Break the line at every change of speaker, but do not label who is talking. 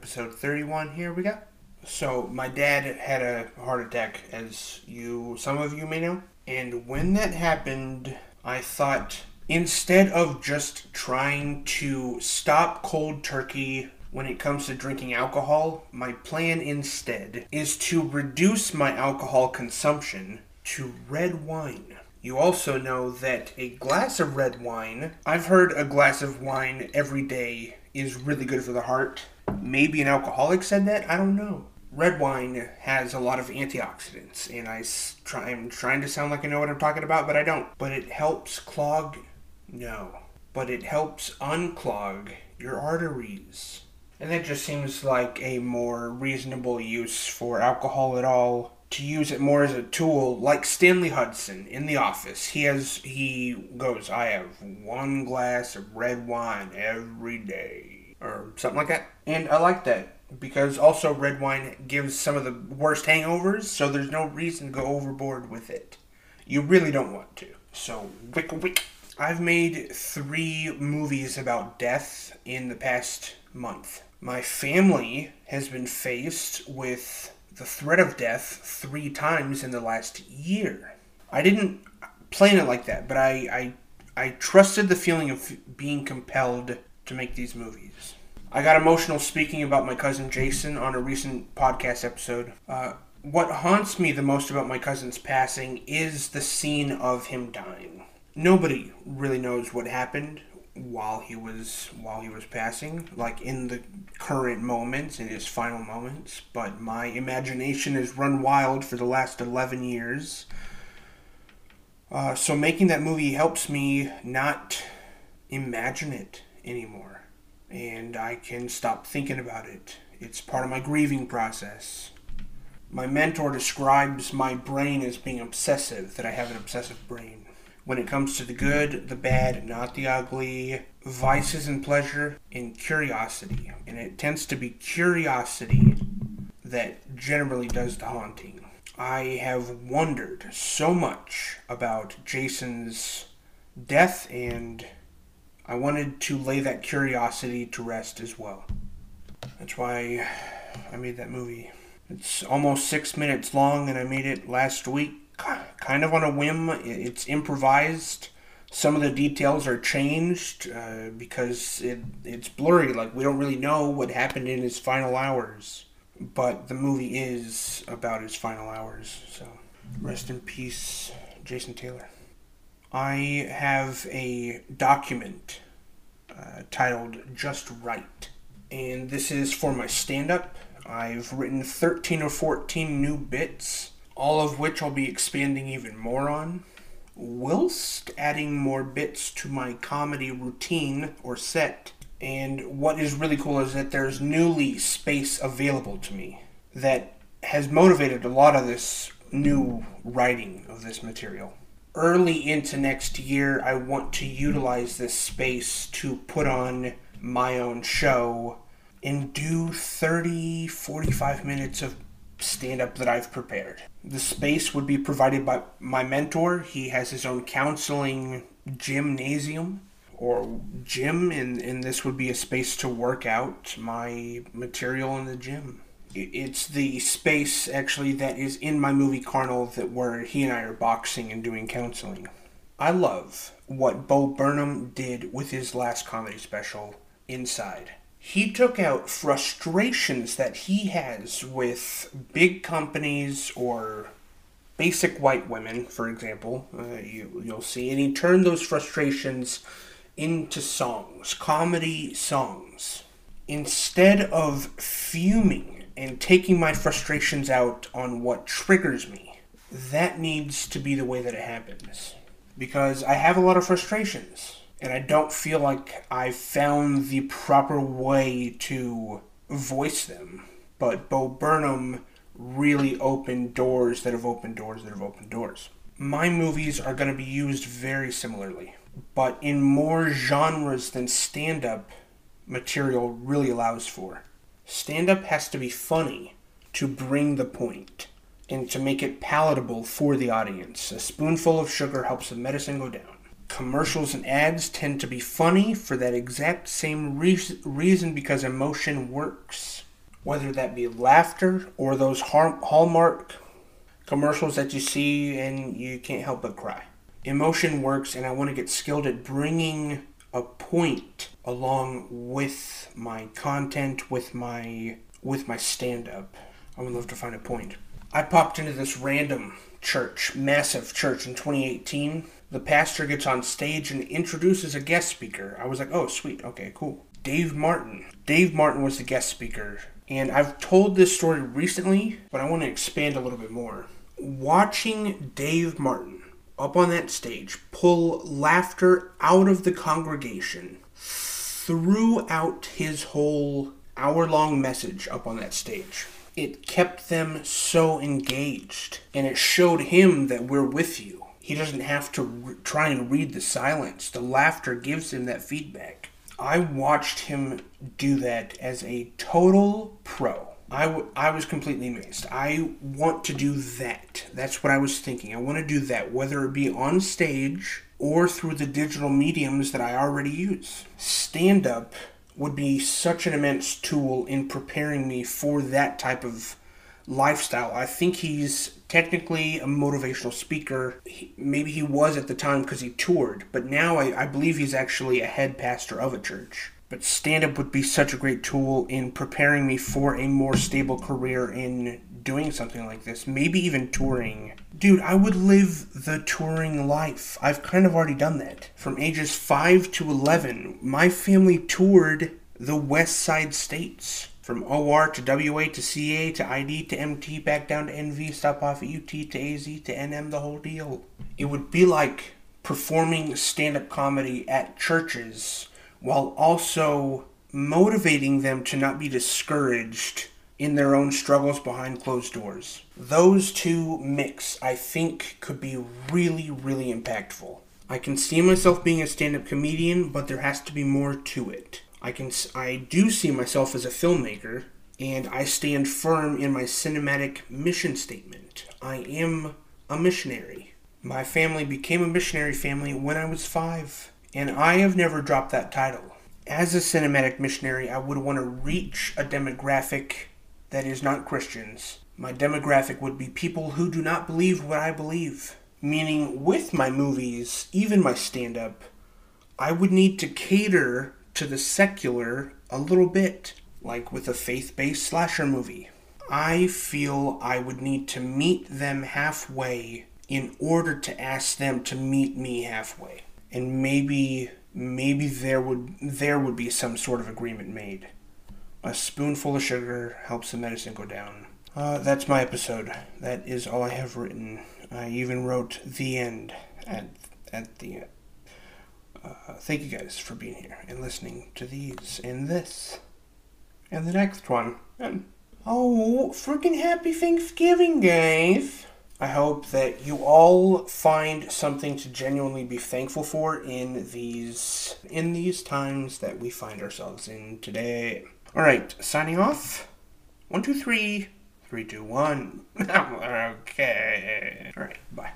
episode 31. Here we go. So, my dad had a heart attack, as you, some of you may know. And when that happened, I thought instead of just trying to stop cold turkey when it comes to drinking alcohol, my plan instead is to reduce my alcohol consumption to red wine. You also know that a glass of red wine, I've heard a glass of wine every day is really good for the heart. Maybe an alcoholic said that, I don't know. Red wine has a lot of antioxidants, and I try, I'm trying to sound like I know what I'm talking about, but I don't. But it helps clog, no, but it helps unclog your arteries. And that just seems like a more reasonable use for alcohol at all to use it more as a tool like Stanley Hudson in the office. He has he goes, I have one glass of red wine every day or something like that. And I like that because also red wine gives some of the worst hangovers, so there's no reason to go overboard with it. You really don't want to. So, wick wick. I've made three movies about death in the past month. My family has been faced with the threat of death three times in the last year. I didn't plan it like that, but I, I, I trusted the feeling of being compelled to make these movies. I got emotional speaking about my cousin Jason on a recent podcast episode. Uh, what haunts me the most about my cousin's passing is the scene of him dying. Nobody really knows what happened while he was while he was passing, like in the current moments, in his final moments. But my imagination has run wild for the last eleven years. Uh, so making that movie helps me not imagine it anymore, and I can stop thinking about it. It's part of my grieving process. My mentor describes my brain as being obsessive, that I have an obsessive brain when it comes to the good, the bad, not the ugly, vices and pleasure, and curiosity. And it tends to be curiosity that generally does the haunting. I have wondered so much about Jason's death, and I wanted to lay that curiosity to rest as well. That's why I made that movie. It's almost six minutes long, and I made it last week kind of on a whim. It's improvised. Some of the details are changed uh, because it, it's blurry. Like, we don't really know what happened in his final hours. But the movie is about his final hours. So, rest in peace, Jason Taylor. I have a document uh, titled Just Right. And this is for my stand up. I've written 13 or 14 new bits all of which I'll be expanding even more on, whilst adding more bits to my comedy routine or set. And what is really cool is that there's newly space available to me that has motivated a lot of this new writing of this material. Early into next year, I want to utilize this space to put on my own show and do 30, 45 minutes of stand up that I've prepared. The space would be provided by my mentor. He has his own counseling gymnasium or gym, and, and this would be a space to work out my material in the gym. It's the space actually that is in my movie Carnal that where he and I are boxing and doing counseling. I love what Bo Burnham did with his last comedy special, Inside he took out frustrations that he has with big companies or basic white women, for example. Uh, you, you'll see, and he turned those frustrations into songs, comedy songs. Instead of fuming and taking my frustrations out on what triggers me, that needs to be the way that it happens. Because I have a lot of frustrations and I don't feel like I've found the proper way to voice them. But Bo Burnham really opened doors that have opened doors that have opened doors. My movies are going to be used very similarly, but in more genres than stand up material really allows for. Stand up has to be funny to bring the point and to make it palatable for the audience. A spoonful of sugar helps the medicine go down commercials and ads tend to be funny for that exact same re- reason because emotion works. whether that be laughter or those Hallmark commercials that you see and you can't help but cry. Emotion works, and I want to get skilled at bringing a point along with my content, with my with my stand up. I would love to find a point. I popped into this random church, massive church in 2018. The pastor gets on stage and introduces a guest speaker. I was like, oh, sweet, okay, cool. Dave Martin. Dave Martin was the guest speaker. And I've told this story recently, but I want to expand a little bit more. Watching Dave Martin up on that stage pull laughter out of the congregation throughout his whole hour long message up on that stage it kept them so engaged and it showed him that we're with you. He doesn't have to re- try and read the silence. The laughter gives him that feedback. I watched him do that as a total pro. I, w- I was completely amazed. I want to do that. That's what I was thinking. I want to do that, whether it be on stage or through the digital mediums that I already use. Stand up would be such an immense tool in preparing me for that type of lifestyle. I think he's technically a motivational speaker. He, maybe he was at the time because he toured, but now I, I believe he's actually a head pastor of a church. But stand up would be such a great tool in preparing me for a more stable career in doing something like this, maybe even touring. Dude, I would live the touring life. I've kind of already done that. From ages 5 to 11, my family toured the West Side states. From OR to WA to CA to ID to MT, back down to NV, stop off at UT to AZ to NM, the whole deal. It would be like performing stand up comedy at churches while also motivating them to not be discouraged in their own struggles behind closed doors. Those two mix, I think, could be really, really impactful. I can see myself being a stand-up comedian, but there has to be more to it. I can I do see myself as a filmmaker, and I stand firm in my cinematic mission statement. I am a missionary. My family became a missionary family when I was 5, and I have never dropped that title. As a cinematic missionary, I would want to reach a demographic that is not Christians. My demographic would be people who do not believe what I believe. Meaning, with my movies, even my stand up, I would need to cater to the secular a little bit, like with a faith based slasher movie. I feel I would need to meet them halfway in order to ask them to meet me halfway. And maybe maybe there would there would be some sort of agreement made. A spoonful of sugar helps the medicine go down. Uh, that's my episode. That is all I have written. I even wrote the end at at the end. Uh, thank you guys for being here and listening to these and this and the next one. And oh, freaking happy Thanksgiving, guys! I hope that you all find something to genuinely be thankful for in these in these times that we find ourselves in today. All right, signing off. One, two, three. Three, two, one. okay. All right, bye.